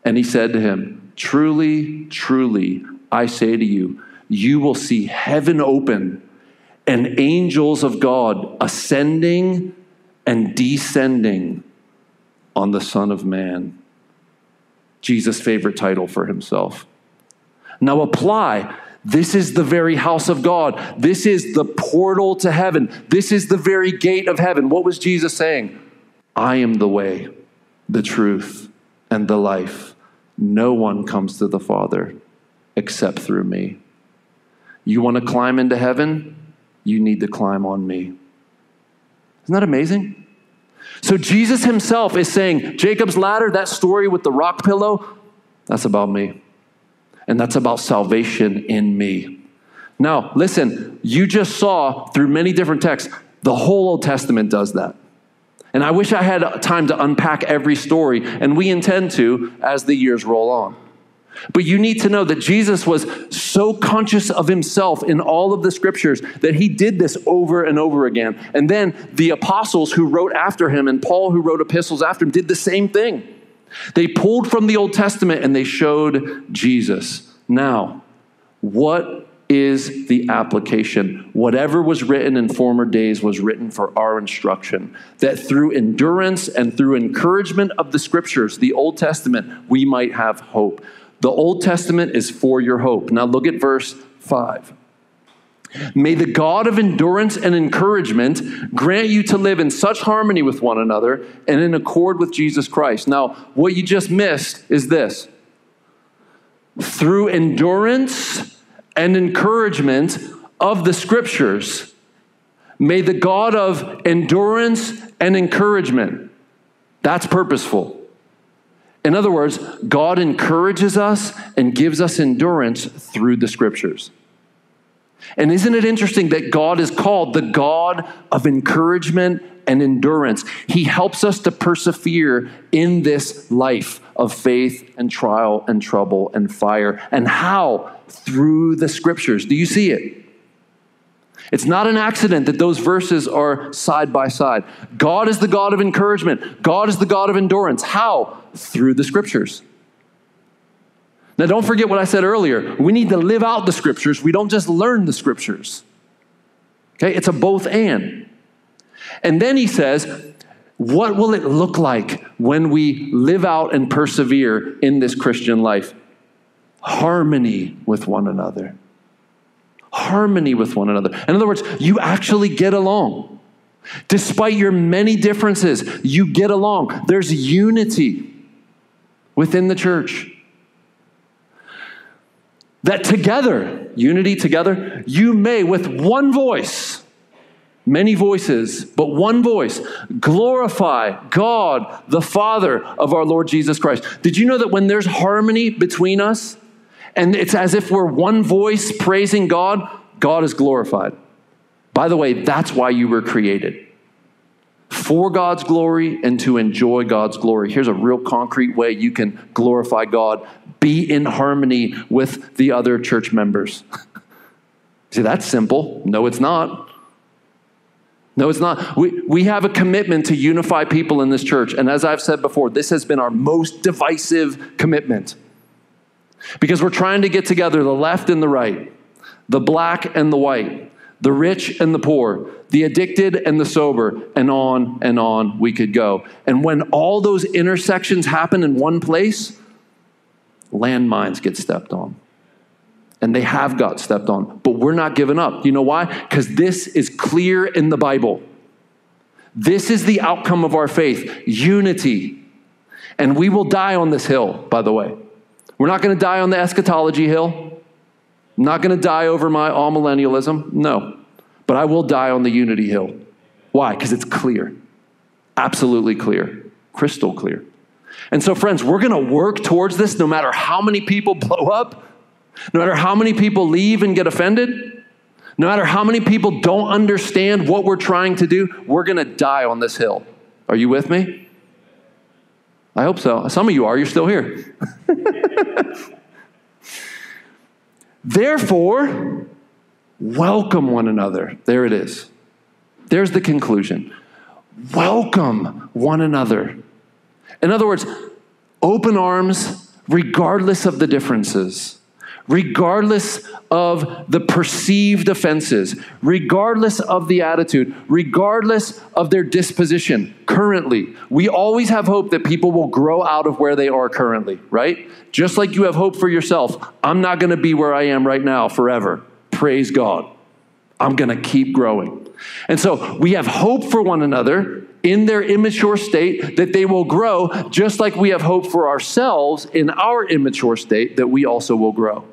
And he said to him, Truly, truly, I say to you, you will see heaven open and angels of God ascending and descending on the Son of Man. Jesus' favorite title for himself. Now apply. This is the very house of God. This is the portal to heaven. This is the very gate of heaven. What was Jesus saying? I am the way, the truth, and the life. No one comes to the Father except through me. You want to climb into heaven? You need to climb on me. Isn't that amazing? So Jesus himself is saying, Jacob's ladder, that story with the rock pillow, that's about me. And that's about salvation in me. Now, listen, you just saw through many different texts, the whole Old Testament does that. And I wish I had time to unpack every story, and we intend to as the years roll on. But you need to know that Jesus was so conscious of himself in all of the scriptures that he did this over and over again. And then the apostles who wrote after him and Paul who wrote epistles after him did the same thing. They pulled from the Old Testament and they showed Jesus. Now, what is the application. Whatever was written in former days was written for our instruction, that through endurance and through encouragement of the scriptures, the Old Testament, we might have hope. The Old Testament is for your hope. Now look at verse 5. May the God of endurance and encouragement grant you to live in such harmony with one another and in accord with Jesus Christ. Now, what you just missed is this through endurance and encouragement of the scriptures. May the God of endurance and encouragement, that's purposeful. In other words, God encourages us and gives us endurance through the scriptures. And isn't it interesting that God is called the God of encouragement and endurance? He helps us to persevere in this life of faith and trial and trouble and fire. And how? through the scriptures. Do you see it? It's not an accident that those verses are side by side. God is the God of encouragement, God is the God of endurance. How? Through the scriptures. Now, don't forget what I said earlier. We need to live out the scriptures, we don't just learn the scriptures. Okay? It's a both and. And then he says, what will it look like when we live out and persevere in this Christian life? harmony with one another. Harmony with one another. In other words, you actually get along. Despite your many differences, you get along. There's unity within the church. That together, unity together, you may with one voice, many voices, but one voice, glorify God, the Father of our Lord Jesus Christ. Did you know that when there's harmony between us, and it's as if we're one voice praising God, God is glorified. By the way, that's why you were created for God's glory and to enjoy God's glory. Here's a real concrete way you can glorify God be in harmony with the other church members. See, that's simple. No, it's not. No, it's not. We, we have a commitment to unify people in this church. And as I've said before, this has been our most divisive commitment. Because we're trying to get together the left and the right, the black and the white, the rich and the poor, the addicted and the sober, and on and on we could go. And when all those intersections happen in one place, landmines get stepped on. And they have got stepped on. But we're not giving up. You know why? Because this is clear in the Bible. This is the outcome of our faith unity. And we will die on this hill, by the way. We're not going to die on the eschatology hill. I'm not going to die over my amillennialism, No. But I will die on the unity hill. Why? Because it's clear. Absolutely clear. Crystal clear. And so, friends, we're going to work towards this no matter how many people blow up, no matter how many people leave and get offended, no matter how many people don't understand what we're trying to do, we're going to die on this hill. Are you with me? I hope so. Some of you are, you're still here. Therefore, welcome one another. There it is. There's the conclusion. Welcome one another. In other words, open arms regardless of the differences regardless of the perceived offenses, regardless of the attitude, regardless of their disposition currently. We always have hope that people will grow out of where they are currently, right? Just like you have hope for yourself. I'm not going to be where I am right now forever. Praise God. I'm going to keep growing. And so we have hope for one another in their immature state that they will grow, just like we have hope for ourselves in our immature state that we also will grow.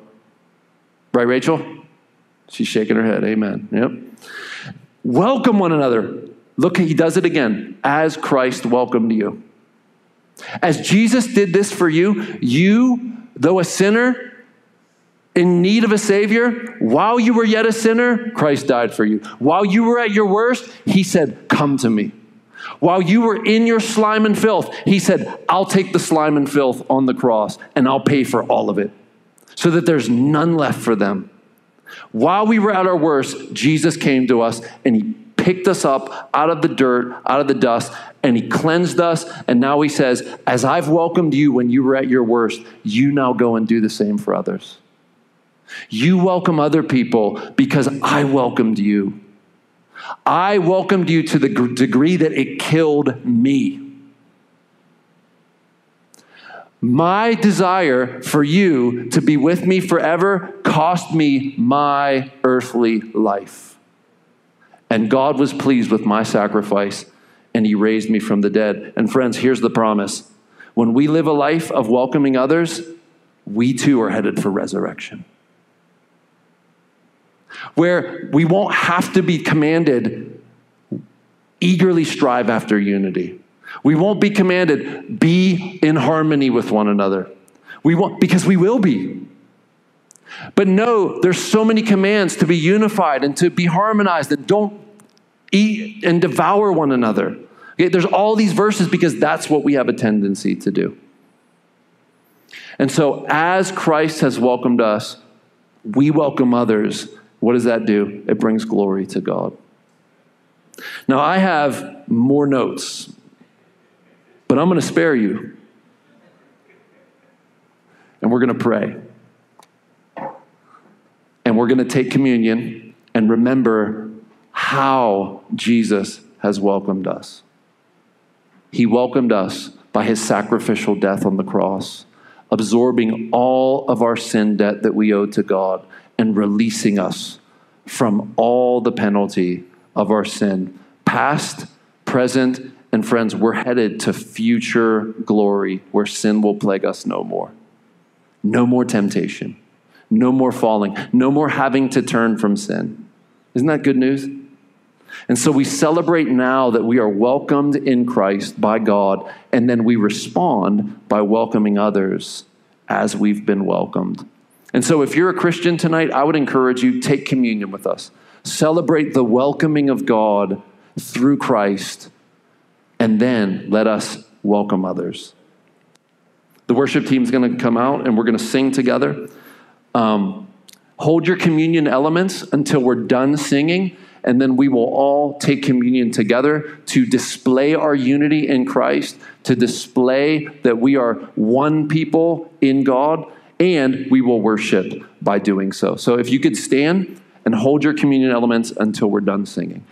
Right, Rachel? She's shaking her head. Amen. Yep. Welcome one another. Look, he does it again as Christ welcomed you. As Jesus did this for you, you, though a sinner, in need of a Savior, while you were yet a sinner, Christ died for you. While you were at your worst, He said, Come to me. While you were in your slime and filth, He said, I'll take the slime and filth on the cross and I'll pay for all of it so that there's none left for them. While we were at our worst, Jesus came to us and He picked us up out of the dirt, out of the dust, and He cleansed us. And now He says, As I've welcomed you when you were at your worst, you now go and do the same for others. You welcome other people because I welcomed you. I welcomed you to the degree that it killed me. My desire for you to be with me forever cost me my earthly life. And God was pleased with my sacrifice, and He raised me from the dead. And friends, here's the promise when we live a life of welcoming others, we too are headed for resurrection. Where we won't have to be commanded, eagerly strive after unity we won't be commanded, be in harmony with one another. We won't, because we will be. But no, there's so many commands to be unified and to be harmonized and don't eat and devour one another. Okay, there's all these verses because that's what we have a tendency to do. And so, as Christ has welcomed us, we welcome others. What does that do? It brings glory to God. Now, I have more notes but I'm going to spare you. And we're going to pray. And we're going to take communion and remember how Jesus has welcomed us. He welcomed us by his sacrificial death on the cross, absorbing all of our sin debt that we owed to God and releasing us from all the penalty of our sin, past, present, and friends, we're headed to future glory where sin will plague us no more. No more temptation. No more falling. No more having to turn from sin. Isn't that good news? And so we celebrate now that we are welcomed in Christ by God, and then we respond by welcoming others as we've been welcomed. And so if you're a Christian tonight, I would encourage you take communion with us. Celebrate the welcoming of God through Christ and then let us welcome others. The worship team is going to come out and we're going to sing together. Um, hold your communion elements until we're done singing, and then we will all take communion together to display our unity in Christ, to display that we are one people in God, and we will worship by doing so. So if you could stand and hold your communion elements until we're done singing.